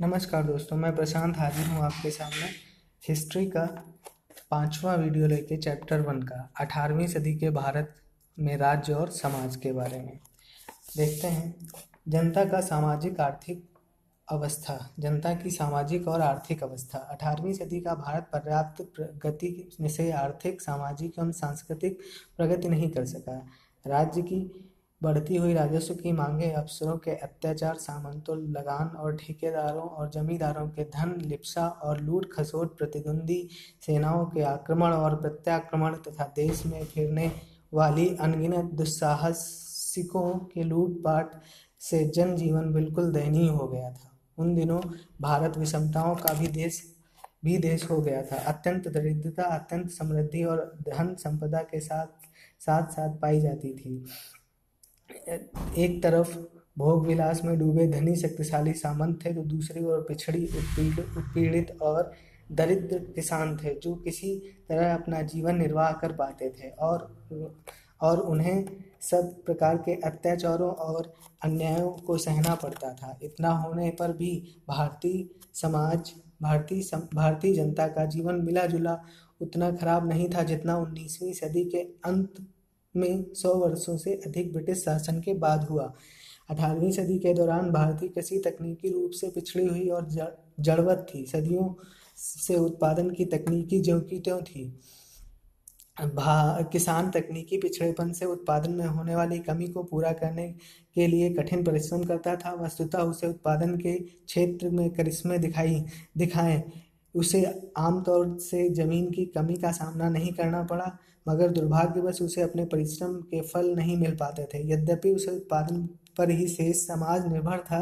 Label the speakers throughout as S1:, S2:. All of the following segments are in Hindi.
S1: नमस्कार दोस्तों, मैं प्रशांत हाजिर हूँ आपके सामने हिस्ट्री का पांचवा वीडियो लेके चैप्टर वन का, अठारहवीं सदी के भारत में राज्य और समाज के बारे में। देखते हैं। जनता का सामाजिक आर्थिक अवस्था, जनता की सामाजिक और आर्थिक अवस्था। अठारहवीं सदी का भारत पर्याप्त प्रगति में से आर्थिक, सामाजिक एवं सांस्कृतिक प्रगति नहीं कर सका। राज्य की बढ़ती हुई राजस्व की मांगें, अफसरों के अत्याचार, सामंतों, लगान और ठेकेदारों और जमींदारों के धन, लिप्सा और लूट खसोट, प्रतिद्वंदी सेनाओं के आक्रमण और प्रत्याक्रमण तथा देश में फिरने वाली अनगिनत दुस्साहसिकों के लूटपाट से जनजीवन बिल्कुल दयनीय हो गया था। उन दिनों भारत विषमताओं का भी देश भी देश हो गया था। अत्यंत दरिद्रता, अत्यंत समृद्धि और धन संपदा के साथ साथ साथ पाई जाती थी। एक तरफ़ भोग विलास में डूबे धनी शक्तिशाली सामंत थे तो दूसरी ओर पिछड़ी उत्पीड़ित और दरिद्र किसान थे, जो किसी तरह अपना जीवन निर्वाह कर पाते थे और और उन्हें सब प्रकार के अत्याचारों और अन्यायों को सहना पड़ता था। इतना होने पर भी भारतीय समाज, भारतीय भारतीय जनता का जीवन मिला जुला उतना खराब नहीं था जितना उन्नीसवीं सदी के अंत में सौ वर्षों से अधिक ब्रिटिश शासन के बाद हुआ। अठारहवीं सदी के दौरान भारतीय कृषि तकनीकी रूप से पिछड़ी हुई और जड़वत थी। सदियों से उत्पादन की तकनीकी ज्यों की त्यों थी किसान तकनीकी पिछड़ेपन से उत्पादन में होने वाली कमी को पूरा करने के लिए कठिन परिश्रम करता था। वस्तुतः उसे उत्पादन के क्षेत्र में करिश्मे दिखाई, दिखाएँ। उसे आमतौर से ज़मीन की कमी का सामना नहीं करना पड़ा। मगर दुर्भाग्यवश उसे अपने परिश्रम के फल नहीं मिल पाते थे। यद्यपि उसे उत्पादन पर ही शेष समाज निर्भर था,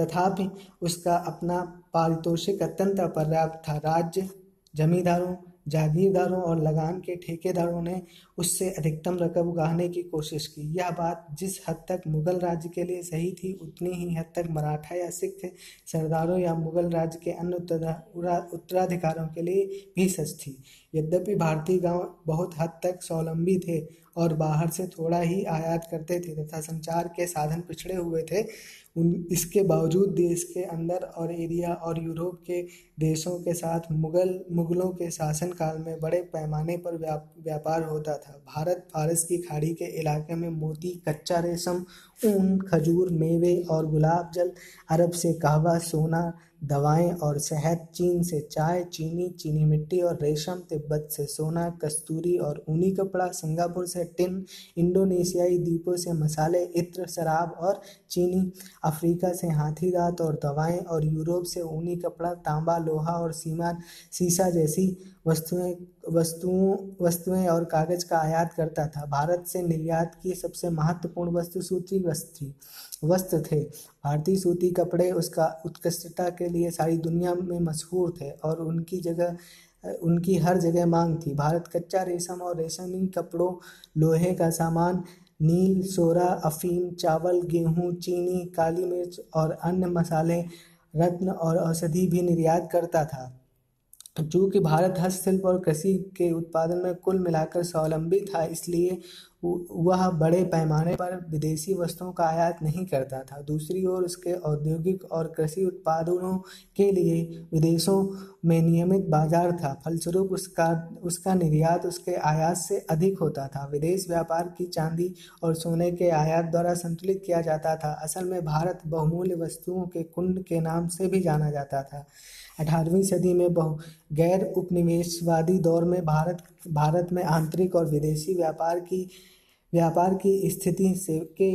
S1: तथापि उसका अपना पारितोषिक अत्यंत अपर्याप्त था। राज्य जमींदारों जागीरदारों और लगान के ठेकेदारों ने उससे अधिकतम रकम उगाने की कोशिश की। यह बात जिस हद तक मुगल राज्य के लिए सही थी, उतनी ही हद तक मराठा या सिख सरदारों या मुगल राज्य के अन्य उत्तराधिकारों के लिए भी सच थी। यद्यपि भारतीय गाँव बहुत हद तक स्वावलंबी थे और बाहर से थोड़ा ही आयात करते थे तथा संचार के साधन पिछड़े हुए थे। उन, इसके बावजूद देश के अंदर और एरिया और यूरोप के देशों के साथ मुगल, मुगलों के शासन काल में बड़े पैमाने पर व्यापार होता था। भारत फारस की खाड़ी के इलाके में मोती, कच्चा रेशम, ऊन, खजूर, मेवे और गुलाब जल, अरब से कहवा, सोना दवाएँ और शहद, चीन से चाय, चीनी चीनी मिट्टी और रेशम, तिब्बत से सोना, कस्तूरी और ऊनी कपड़ा, सिंगापुर से टिन, इंडोनेशियाई द्वीपों से मसाले, इत्र, शराब और चीनी, अफ्रीका से हाथी दांत और दवाएँ और यूरोप से ऊनी कपड़ा, तांबा, लोहा और सीमा, सीसा जैसी वस्तुएँ, वस्तुओं, वस्तुएँ और कागज़ का आयात करता था। भारत से निर्यात की सबसे महत्वपूर्ण वस्तु सूती वस्त्र थी वस्त्र थे। भारतीय सूती कपड़े, उसका उत्कृष्टता के लिए सारी दुनिया में मशहूर थे और उनकी जगह, उनकी हर जगह मांग थी। भारत कच्चा रेशम और रेशमी कपड़ों, लोहे का सामान, नील, सोरा, अफीम, चावल, गेहूँ, चीनी, काली मिर्च और अन्य मसाले, रत्न और औषधि भी निर्यात करता था। चूँकि भारत हस्तशिल्प और कृषि के उत्पादन में कुल मिलाकर स्वावलंबी था, इसलिए वह बड़े पैमाने पर विदेशी वस्तुओं का आयात नहीं करता था। दूसरी ओर उसके औद्योगिक और कृषि उत्पादनों के लिए विदेशों में नियमित बाज़ार था। फलस्वरूप उसका उसका निर्यात उसके आयात से अधिक होता था। विदेश व्यापार की चांदी और सोने के आयात द्वारा संतुलित किया जाता था। असल में भारत बहुमूल्य वस्तुओं के कुंड के नाम से भी जाना जाता था। अठारहवीं सदी में बहु, गैर उपनिवेशवादी दौर में भारत भारत में आंतरिक और विदेशी व्यापार की व्यापार की स्थिति से के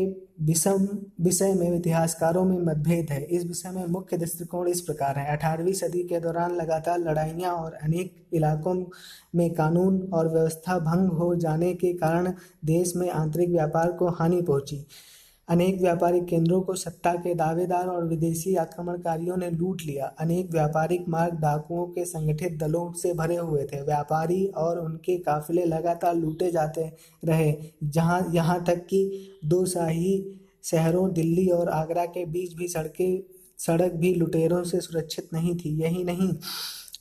S1: विषम विषय में इतिहासकारों में मतभेद है। इस विषय में मुख्य दृष्टिकोण इस प्रकार है। अठारहवीं सदी के दौरान लगातार लड़ाइयाँ और अनेक इलाकों में कानून और व्यवस्था भंग हो जाने के कारण देश में आंतरिक व्यापार को हानि पहुँची। अनेक व्यापारिक केंद्रों को सत्ता के दावेदार और विदेशी आक्रमणकारियों ने लूट लिया। अनेक व्यापारिक मार्ग डाकुओं के संगठित दलों से भरे हुए थे। व्यापारी और उनके काफिले लगातार लूटे जाते रहे, जहाँ, यहाँ तक कि दो शाही शहरों, दिल्ली और आगरा के बीच भी सड़कें, सड़क भी लुटेरों से सुरक्षित नहीं थी। यही नहीं,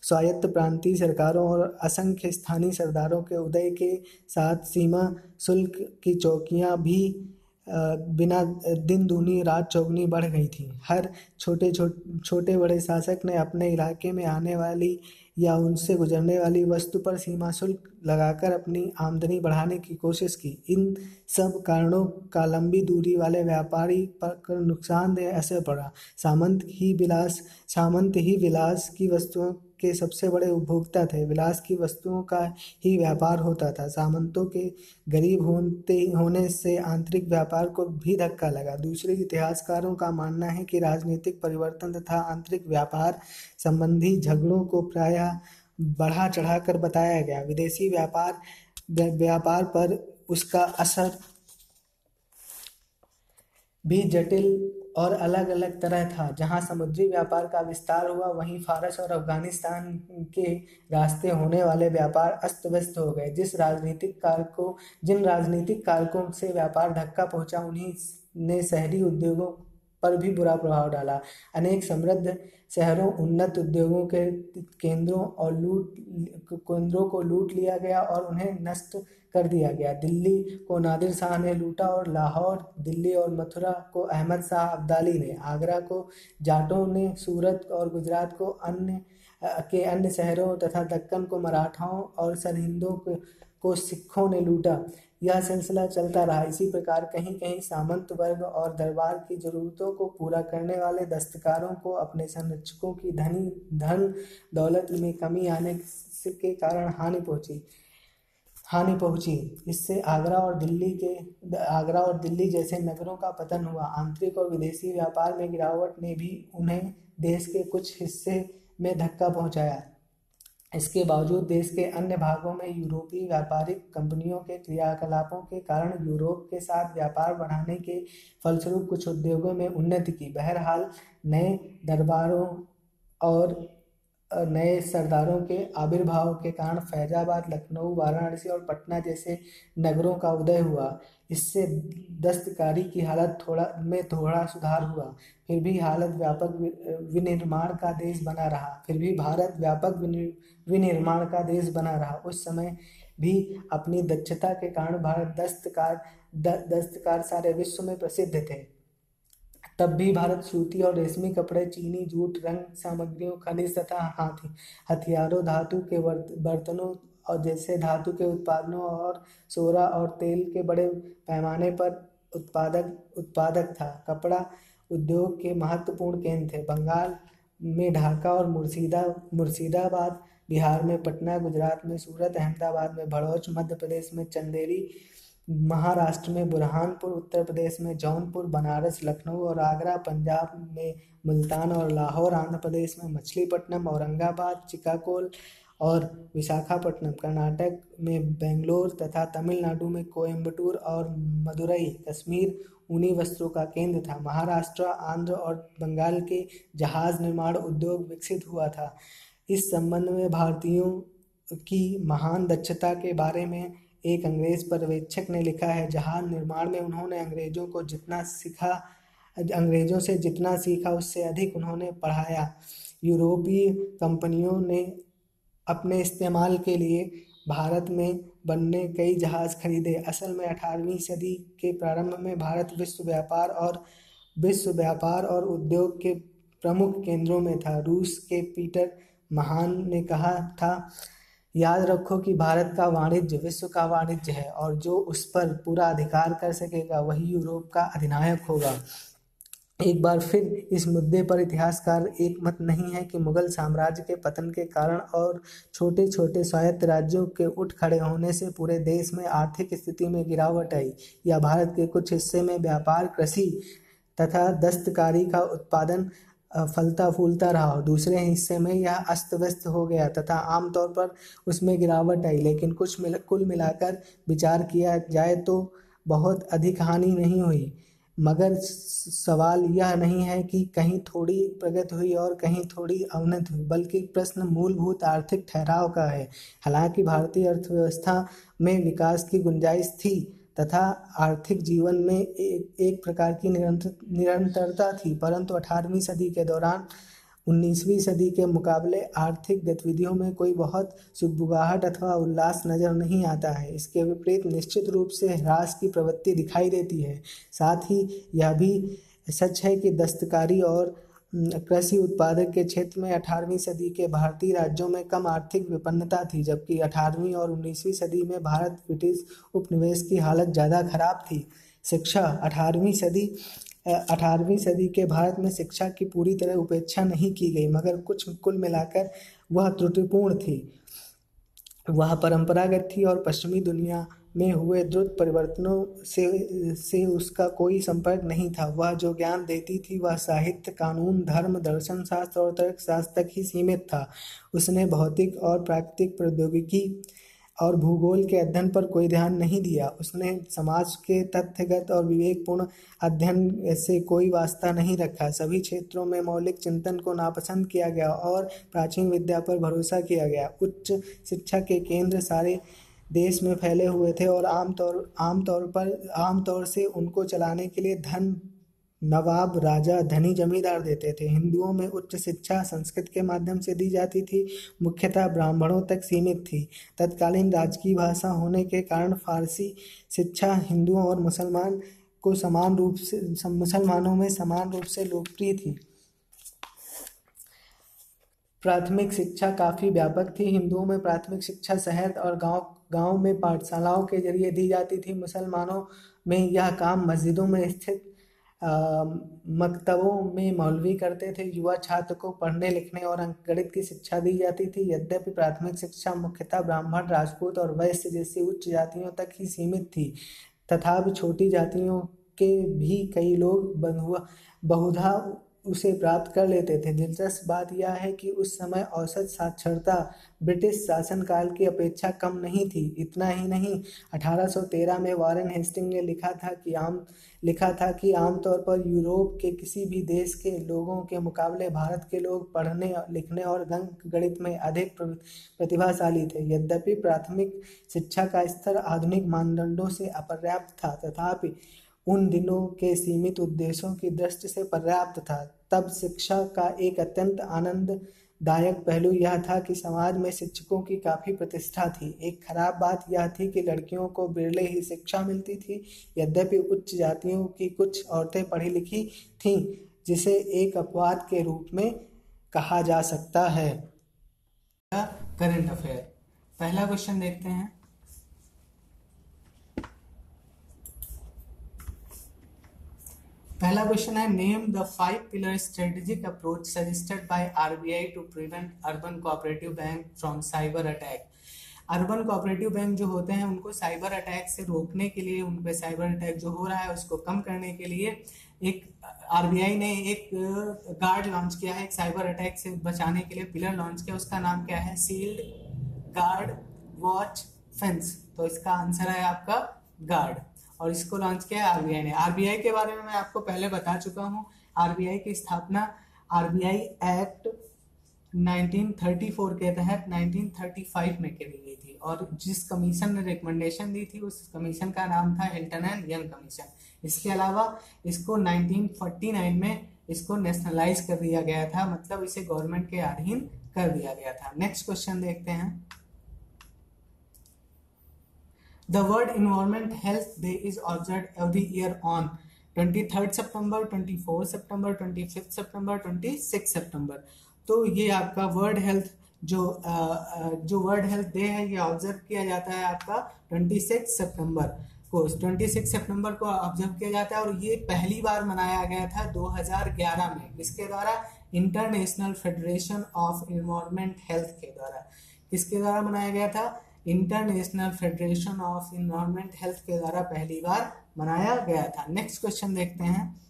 S1: स्वायत्त प्रांतीय सरकारों और असंख्य स्थानीय सरदारों के उदय के साथ सीमा शुल्क की चौकियाँ भी बिना दिन दूनी रात, चौगनी बढ़ गई थी। हर छोटे छोटे बड़े शासक ने अपने इलाके में आने वाली या उनसे गुजरने वाली वस्तु पर सीमा शुल्क लगाकर अपनी आमदनी बढ़ाने की कोशिश की। इन सब कारणों का लंबी दूरी वाले व्यापारी पर नुकसानदेह असर पड़ा। सामंत ही विलास, सामंत ही विलास की वस्तुओं के सबसे बड़े उपभोक्ता थे। विलास की वस्तुओं का ही व्यापार होता था। सामंतों के गरीब होते, होने से आंतरिक व्यापार को भी धक्का लगा। दूसरे इतिहासकारों का मानना है कि राजनीतिक परिवर्तन तथा आंतरिक व्यापार संबंधी झगड़ों को प्रायः बढ़ा चढ़ाकर बताया गया। विदेशी व्यापार व्यापार पर उसका असर भी जटिल और अलग अलग तरह था। जहाँ समुद्री व्यापार का विस्तार हुआ, वहीं फारस और अफ़गानिस्तान के रास्ते होने वाले व्यापार अस्त व्यस्त हो गए। जिस राजनीतिक कारकों, जिन राजनीतिक कारकों से व्यापार धक्का पहुँचा, उन्हीं ने शहरी उद्योगों पर भी बुरा प्रभाव डाला। अनेक समृद्ध शहरों उन्नत उद्योगों के केंद्रों और लूट केंद्रों को लूट लिया गया और उन्हें नष्ट कर दिया गया। दिल्ली को नादिर शाह ने लूटा और लाहौर दिल्ली और मथुरा को अहमद शाह अब्दाली ने आगरा को जाटों ने सूरत और गुजरात को अन्य के अन्य शहरों तथा दक्कन को मराठाओं और सरहिंदों को, सिखों ने लूटा। यह सिलसिला चलता रहा। इसी प्रकार कहीं कहीं सामंत वर्ग और दरबार की जरूरतों को पूरा करने वाले दस्तकारों को अपने संरक्षकों की धनी धन दौलत में कमी आने के कारण हानि पहुँची। हानि पहुँची। इससे आगरा और दिल्ली के आगरा और दिल्ली जैसे नगरों का पतन हुआ। आंतरिक और विदेशी व्यापार में गिरावट ने भी उन्हें देश के कुछ हिस्से में धक्का पहुँचाया। इसके बावजूद देश के अन्य भागों में यूरोपीय व्यापारिक कंपनियों के क्रियाकलापों के कारण यूरोप के साथ व्यापार बढ़ाने के फलस्वरूप कुछ उद्योगों में उन्नति की। बहरहाल, नए दरबारों और नए सरदारों के आविर्भाव के कारण फैजाबाद, लखनऊ, वाराणसी और पटना जैसे नगरों का उदय हुआ। इससे दस्तकारी की हालत थोड़ा, में थोड़ा सुधार हुआ। फिर भी हालत व्यापक विनिर्माण का देश बना रहा। फिर भी भारत व्यापक विनिर्माण का देश बना रहा। उस समय भी अपनी दक्षता के कारण भारत दस्तकार दस्तकार सारे विश्व में प्रसिद्ध थे। तब भी भारत सूती और रेशमी कपड़े, चीनी, जूट, रंग सामग्रियों खनिज तथा हाथी हथियारों, धातु के बर्तनों और जैसे धातु के उत्पादनों और सोरा और तेल के बड़े पैमाने पर उत्पादक उत्पादक था। कपड़ा उद्योग के महत्वपूर्ण केंद्र थे। बंगाल में ढाका और मुर्शिदा मुर्शिदाबाद, बिहार में पटना, गुजरात में सूरत, अहमदाबाद में भड़ौच, मध्य प्रदेश में चंदेरी महाराष्ट्र में बुरहानपुर, उत्तर प्रदेश में जौनपुर, बनारस, लखनऊ और आगरा, पंजाब में मुल्तान और लाहौर, आंध्र प्रदेश में मछलीपट्टनम, औरंगाबाद चिकाकोल और विशाखापट्टनम, कर्नाटक में बेंगलोर तथा तमिलनाडु में कोयम्बटूर और मदुरई, कश्मीर, ऊनी वस्त्रों का केंद्र था। महाराष्ट्र, आंध्र और बंगाल के जहाज़ निर्माण उद्योग विकसित हुआ था। इस संबंध में भारतीयों की महान दक्षता के बारे में एक अंग्रेज़ पर्यवेक्षक ने लिखा है, जहाज़ निर्माण में उन्होंने अंग्रेज़ों को जितना सीखा, अंग्रेज़ों से जितना सीखा, उससे अधिक उन्होंने पढ़ाया। यूरोपीय कंपनियों ने अपने इस्तेमाल के लिए भारत में बनने कई जहाज़ खरीदे। असल में अठारहवीं सदी के प्रारंभ में भारत विश्व व्यापार और विश्व व्यापार और उद्योग के प्रमुख केंद्रों में था। रूस के पीटर महान ने कहा था याद रखो कि भारत का वाणिज्य, विश्व का वाणिज्य है और जो उस पर पूरा अधिकार कर सकेगा, वही यूरोप का अधिनायक होगा। एक बार फिर इस मुद्दे पर इतिहासकार एक मत नहीं है कि मुगल साम्राज्य के पतन के कारण और छोटे छोटे स्वायत्त राज्यों के उठ खड़े होने से पूरे देश में आर्थिक स्थिति में गिरावट आई या भारत के कुछ हिस्से में व्यापार कृषि तथा दस्तकारी का उत्पादन फलता फूलता रहा दूसरे हिस्से में यह अस्त व्यस्त हो गया तथा आमतौर पर उसमें गिरावट आई। लेकिन कुछ मिल, कुल मिलाकर विचार किया जाए तो बहुत अधिक हानि नहीं हुई। मगर सवाल यह नहीं है कि कहीं थोड़ी प्रगति हुई और कहीं थोड़ी अवनति हुई, बल्कि प्रश्न मूलभूत आर्थिक ठहराव का है। हालाँकि भारतीय अर्थव्यवस्था में विकास की गुंजाइश थी तथा आर्थिक जीवन में एक एक प्रकार की निरंतर, निरंतरता थी, परंतु अठारहवीं सदी के दौरान, उन्नीसवीं सदी के मुकाबले आर्थिक गतिविधियों में कोई बहुत सुखबुगाहट अथवा उल्लास नज़र नहीं आता है। इसके विपरीत निश्चित रूप से ह्रास की प्रवृत्ति दिखाई देती है। साथ ही यह भी सच है कि दस्तकारी और कृषि उत्पादक के क्षेत्र में अठारहवीं सदी के भारतीय राज्यों में कम आर्थिक विपन्नता थी, जबकि अठारहवीं और उन्नीसवीं सदी में भारत ब्रिटिश उपनिवेश की हालत ज़्यादा खराब थी। शिक्षा, अठारहवीं सदी अठारहवीं सदी के भारत में शिक्षा की पूरी तरह उपेक्षा नहीं की गई, मगर कुछ कुल मिलाकर वह त्रुटिपूर्ण थी। वह परंपरागत थी और पश्चिमी दुनिया में हुए द्रुत परिवर्तनों से से उसका कोई संपर्क नहीं था। वह जो ज्ञान देती थी, वह साहित्य, कानून, धर्म, दर्शन शास्त्र और तर्क शास्त्र तक ही सीमित था। उसने भौतिक और प्राकृतिक प्रौद्योगिकी और भूगोल के अध्ययन पर कोई ध्यान नहीं दिया। उसने समाज के तथ्यगत और विवेकपूर्ण अध्ययन से कोई वास्ता नहीं रखा। सभी क्षेत्रों में मौलिक चिंतन को नापसंद किया गया और प्राचीन विद्या पर भरोसा किया गया। उच्च शिक्षा के केंद्र सारे देश में फैले हुए थे और आमतौर आमतौर पर, आमतौर से उनको चलाने के लिए धन नवाब राजा धनी जमींदार देते थे। हिंदुओं में उच्च शिक्षा संस्कृत के माध्यम से दी जाती थी, मुख्यतः ब्राह्मणों तक सीमित थी। तत्कालीन राजकीय भाषा होने के कारण फारसी शिक्षा हिंदुओं और मुसलमान को समान रूप से, मुसलमानों में समान रूप से लोकप्रिय थी। प्राथमिक शिक्षा काफ़ी व्यापक थी। हिंदुओं में प्राथमिक शिक्षा शहर और गाँव गाँव में पाठशालाओं के ज़रिए दी जाती थी। मुसलमानों में यह काम मस्जिदों में स्थित मकतबों में मौलवी करते थे। युवा छात्र को पढ़ने, लिखने और अंकगणित की शिक्षा दी जाती थी। यद्यपि प्राथमिक शिक्षा मुख्यतः ब्राह्मण, राजपूत और वैश्य जैसी उच्च जातियों तक ही सीमित थी तथा छोटी जातियों के भी कई लोग बहुधा उसे प्राप्त कर लेते थे। दिलचस्प बात यह है कि उस समय औसत साक्षरता ब्रिटिश शासनकाल की अपेक्षा कम नहीं थी। इतना ही नहीं 1813 में वॉरेन हेस्टिंग ने लिखा था कि आम, लिखा था कि आमतौर पर यूरोप के किसी भी देश के लोगों के मुकाबले भारत के लोग पढ़ने, लिखने और अंक गणित में अधिक प्रतिभाशाली थे। यद्यपि प्राथमिक शिक्षा का स्तर आधुनिक मानदंडों से अपर्याप्त था, तथापि उन दिनों के सीमित उद्देश्यों की दृष्टि से पर्याप्त था। तब शिक्षा का एक अत्यंत आनंददायक पहलू यह था कि समाज में शिक्षकों की काफ़ी प्रतिष्ठा थी। एक खराब बात यह थी कि लड़कियों को बिरले ही शिक्षा मिलती थी। यद्यपि उच्च जातियों की कुछ औरतें पढ़ी लिखी थीं, जिसे एक अपवाद के रूप में कहा जा सकता है। करंट अफेयर पहला क्वेश्चन देखते हैं। पहला क्वेश्चन है name the five pillar strategic approach suggested by RBI to prevent urban cooperative bank from cyber attack urban cooperative bank जो होते हैं, उनको साइबर अटैक से रोकने के लिए, उन पे साइबर अटैक जो हो रहा है, उसको कम करने के लिए एक आरबीआई ने एक गार्ड लॉन्च किया है, एक साइबर अटैक से बचाने के लिए पिलर लॉन्च किया। उसका नाम क्या है? सील्ड गार्ड वॉच फेंस तो इसका आंसर है आपका गार्ड और इसको लॉन्च किया आरबीआई ने। आरबीआई के बारे में मैं आपको पहले बता चुका हूँ। आरबीआई की स्थापना आरबीआई एक्ट 1934 के तहत 1935 में करी गई थी और जिस कमीशन ने रिकमेंडेशन दी थी, उस कमीशन का नाम था हिल्टन एंड यंग कमीशन इसके अलावा इसको 1949 में इसको नेशनलाइज कर दिया गया था मतलब इसे गवर्नमेंट के अधीन कर दिया गया था। नेक्स्ट क्वेश्चन देखते हैं। The World Environment Health Day is observed every year on 23rd September, 24 September, 25th September, 26 September. तो ये आपका वर्ल्ड हेल्थ जो जो वर्ल्ड हेल्थ डे है ये ऑब्ज़र्व किया जाता है आपका 26 सितंबर को। 26 सितंबर को ऑब्ज़र्व किया जाता है और ये पहली बार मनाया गया था 2011 में। किसके द्वारा? International federation of environment health के द्वारा। किसके द्वारा मनाया गया था? International federation of environment health के द्वारा पहली बार मनाया गया था। नेक्स्ट क्वेश्चन देखते हैं।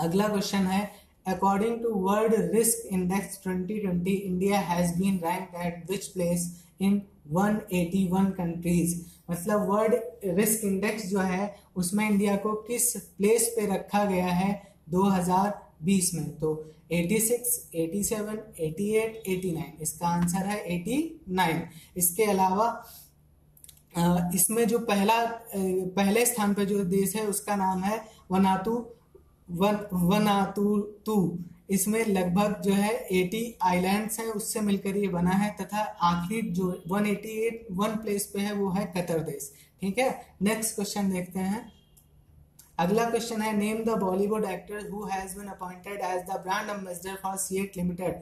S1: अगला क्वेश्चन है according to world risk index 2020 India has been rank at which place in 181 countries मतलब वर्ल्ड रिस्क इंडेक्स जो है, उसमें इंडिया को किस प्लेस पे रखा गया है? 2020 में तो 86, 87, 88, 89 इसका आंसर है 89 इसके अलावा इसमें जो पहला पहले स्थान पर जो देश है उसका नाम है वनातु वन वनातु तू इसमें लगभग जो है 80 आइलैंड्स हैं उससे मिलकर ये बना है तथा आखिरी जो 188 वन प्लेस पे है वो है कतर देश. ठीक है? नेक्स्ट क्वेश्चन देखते हैं. अगला क्वेश्चन है name the Bollywood actor who has been appointed as the brand ambassador for CEAT limited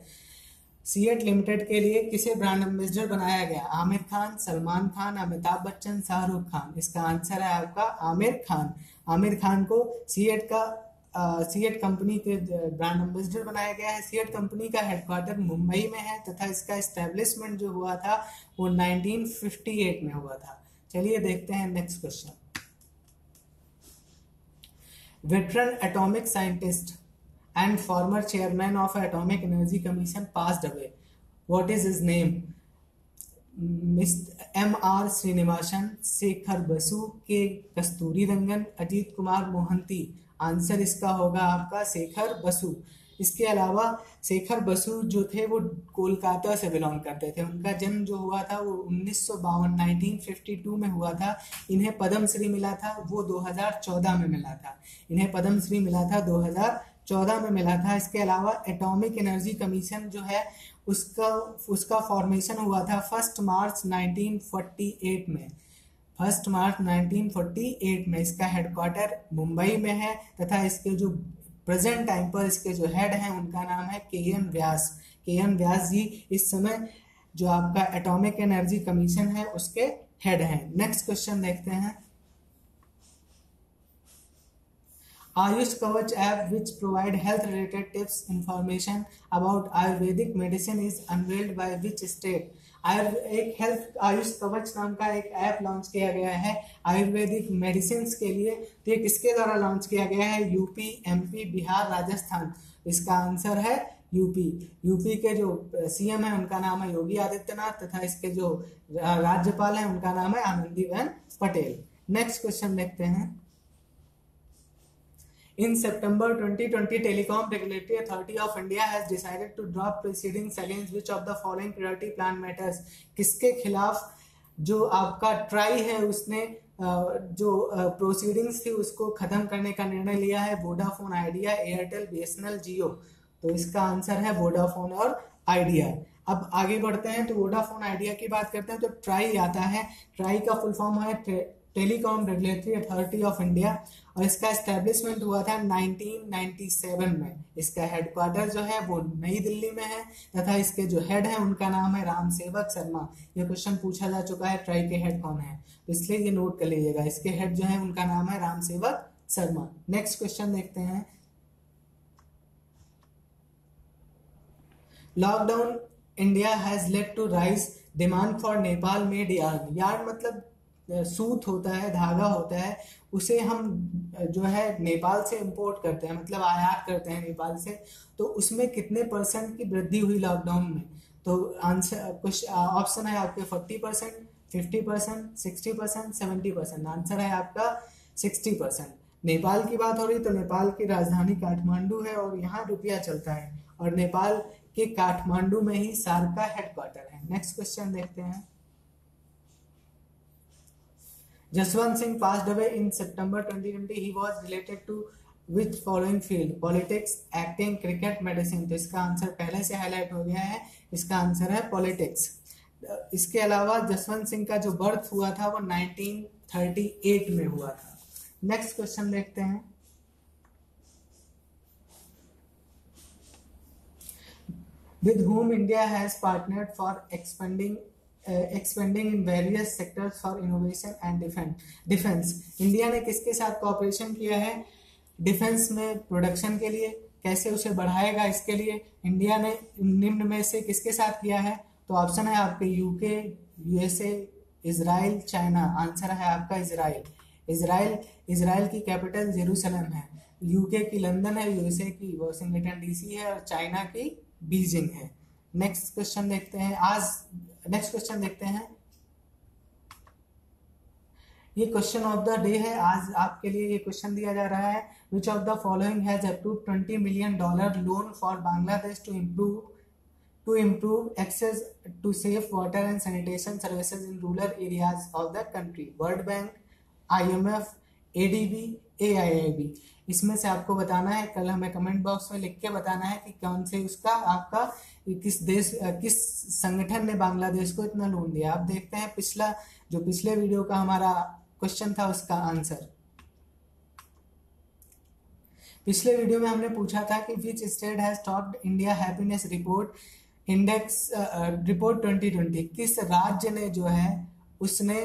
S1: CEAT limited के लिए किसे ब्रांड एम्बेसडर बनाया गया? आमिर खान, सलमान खान, अमिताभ बच्चन, शाहरुख खान। इसका आंसर है आपका आमिर खान। आमिर खान को सीएट का सीएट कंपनी के ब्रांड एम्बेसडर बनाया गया है। सीएट कंपनी का हेडक्वार्टर मुंबई में है तथा इसका एस्टेब्लिशमेंट जो हुआ था, वो 1958 में हुआ था। चलिए देखते हैं next question veteran atomic scientist and former chairman of Atomic energy commission passed away. What is his name M R Srinivasan Shekhar Basu K Kasturi Rangan Ajit Kumar Mohanty. Answer इसका होगा आपका शेखर बसु इसके अलावा शेखर बसु जो थे, वो कोलकाता से बिलोंग करते थे। उनका जन्म जो हुआ था, वो उन्नीस सौ बावन, नाइनटीन फिफ्टी टू में हुआ था। इन्हें पद्म श्री मिला था, वो 2014 में मिला था। इन्हें पद्म श्री मिला था 2014 में मिला था। इसके अलावा एटॉमिक एनर्जी कमीशन जो है, उसका उसका फॉर्मेशन हुआ था फ़र्स्ट मार्च 1948 में। फ़र्स्ट मार्च 1948 में इसका हेडक्वार्टर मुंबई में है, तथा इसके जो प्रेजेंट टाइम पर इसके जो हेड हैं, उनका नाम है के एम व्यास। के एम व्यास जी इस समय जो आपका एटॉमिक एनर्जी कमीशन है, उसके हेड हैं। नेक्स्ट क्वेश्चन देखते हैं। Ayush Kavach app which provide health related tips information about ayurvedic medicine is unveiled by which state एक हेल्थ आयुष कवच नाम का एक ऐप लॉन्च किया गया है, आयुर्वेदिक मेडिसिन के लिए। तो ये किसके द्वारा लॉन्च किया गया है? UP MP Bihar, Rajasthan. इसका आंसर है यूपी यूपी के जो सीएम है, उनका नाम है योगी आदित्यनाथ तथा इसके जो राज्यपाल है, उनका नाम है आनंदीबेन पटेल। नेक्स्ट क्वेश्चन देखते हैं। In September 2020, Telecom Regulatory Authority of India has decided to drop proceedings against which of the following priority plan matters. किसके खिलाफ जो आपका ट्राई है उसने जो प्रोसीडिंग्स थी उसको खत्म करने का निर्णय लिया है Vodafone Idea Airtel BSNL Jio तो इसका आंसर है वोडाफोन और आइडिया अब आगे बढ़ते हैं तो वोडाफोन आइडिया की बात करते हैं तो ट्राई आता है। ट्राई का फुल फॉर्म है telecom regulatory authority of India और इसका एस्टेब्लिशमेंट हुआ था 1997 में। इसका हेडक्वार्टर जो है वो नई दिल्ली में है तथा इसके जो हेड है उनका नाम है राम सेवक शर्मा। ये क्वेश्चन पूछा जा चुका है ट्राई के हेड कौन है? तो इसलिए ये नोट कर लीजिएगा। इसके हेड जो है उनका नाम है राम सेवक शर्मा। नेक्स्ट क्वेश्चन देखते हैं। Lockdown India has led to rise demand for Nepal made yarn yarn मतलब सूत होता है, धागा होता है, उसे हम जो है, नेपाल से इंपोर्ट करते हैं मतलब आयात करते हैं नेपाल से। तो उसमें कितने परसेंट की वृद्धि हुई लॉकडाउन में? तो आंसर कुछ ऑप्शन है आपके forty percent fifty percent sixty percent seventy percent answer है आपका सिक्सटी परसेंट नेपाल की बात हो रही तो नेपाल की राजधानी काठमांडू है और यहाँ रुपया चलता है। और नेपाल के काठमांडू में ही सार का हेडक्वार्टर है। नेक्स्ट क्वेश्चन देखते हैं। Jaswant Singh passed away in September 2020. He was related to which following field? Politics, acting, cricket, medicine. तो इसका आंसर पहले से हाईलाइट हो गया है इसका आंसर है पॉलिटिक्स इसके अलावा जसवंत सिंह का जो बर्थ हुआ था वो 1938 में हुआ था नेक्स्ट क्वेश्चन देखते हैं with whom India has partnered for expanding expanding in various sectors for innovation and defence India ने किसके साथ कॉपरेशन किया है? डिफेंस में प्रोडक्शन के लिए। कैसे उसे बढ़ाएगा इसके लिए? इंडिया ने निम्न में से किसके साथ किया है? तो ऑप्शन है आपके UK USA Israel China answer है आपका इसराइल इसराइल इसराइल की कैपिटल जेरूसलम है। यूके की लंदन है यूएसए की वॉशिंगटन डीसी है और चाइना की बीजिंग है। नेक्स्ट क्वेश्चन देखते हैं। आज नेक्स्ट क्वेश्चन देखते हैं। ये क्वेश्चन ऑफ़ द डे है। आज आपके लिए ये क्वेश्चन दिया जा रहा है। Which of the following has approve twenty million dollar loan for Bangladesh to improve to improve access to safe water and sanitation services in rural areas of the country world bank I M F A D B A I I B इसमें से आपको बताना है, कल हमें कमेंट बॉक्स में लिख के बताना है कि कौन से उसका, आपका, किस देश, किस संगठन ने बांग्लादेश को इतना लोन दिया। आप देखते हैं पिछला, जो पिछले वीडियो का हमारा क्वेश्चन था उसका आंसर पिछले वीडियो में हमने पूछा था कि which state has topped India happiness report index report 2020 किस राज्य ने जो है, उसने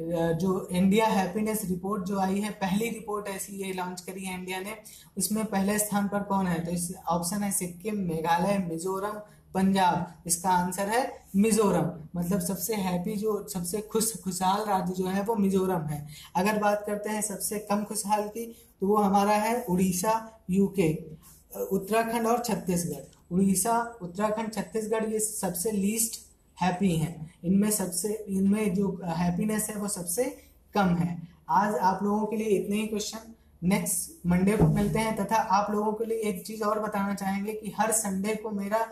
S1: जो इंडिया हैप्पीनेस रिपोर्ट जो आई है, पहली रिपोर्ट ऐसी ये लॉन्च करी है इंडिया ने। उसमें पहले स्थान पर कौन है? तो इस ऑप्शन है सिक्किम मेघालय मिजोरम पंजाब इसका आंसर है मिजोरम मतलब सबसे हैप्पी जो, सबसे खुश, खुशहाल राज्य जो है वो मिजोरम है। अगर बात करते हैं सबसे कम खुशहाल की तो वो हमारा है उड़ीसा यूके उत्तराखंड और छत्तीसगढ़। उड़ीसा, उत्तराखंड, छत्तीसगढ़ ये सबसे लीस्ट हैप्पी हैं। इनमें सबसे, इनमें जो हैप्पीनेस है वो सबसे कम है। आज आप लोगों के लिए इतने ही क्वेश्चन नेक्स्ट मंडे को मिलते हैं तथा आप लोगों के लिए एक चीज़ और बताना चाहेंगे कि हर संडे को मेरा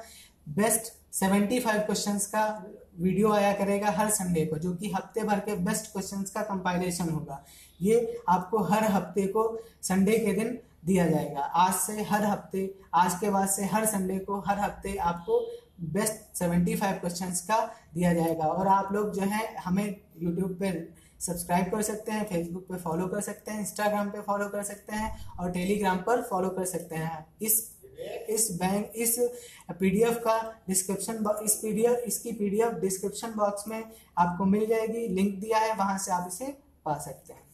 S1: बेस्ट 75 क्वेश्चंस का वीडियो आया करेगा हर संडे को, जो कि हफ़्ते भर के बेस्ट क्वेश्चंस का कंपाइलेशन होगा। ये आपको हर हफ़्ते को संडे के दिन दिया जाएगा। आज से हर हफ़्ते, आज के बाद से हर संडे को हर हफ़्ते आपको बेस्ट सेवेंटी फाइव क्वेश्चन का दिया जाएगा। और आप लोग जो है, हमें यूट्यूब पे सब्सक्राइब कर सकते हैं फेसबुक पे फॉलो कर सकते हैं इंस्टाग्राम पे फॉलो कर सकते हैं और टेलीग्राम पर फॉलो कर सकते हैं। इस इस बैंक इस पीडीएफ का डिस्क्रिप्शन इस पीडीएफ इसकी पीडीएफ डिस्क्रिप्शन बॉक्स में आपको मिल जाएगी। लिंक दिया है, वहाँ से आप इसे पा सकते हैं।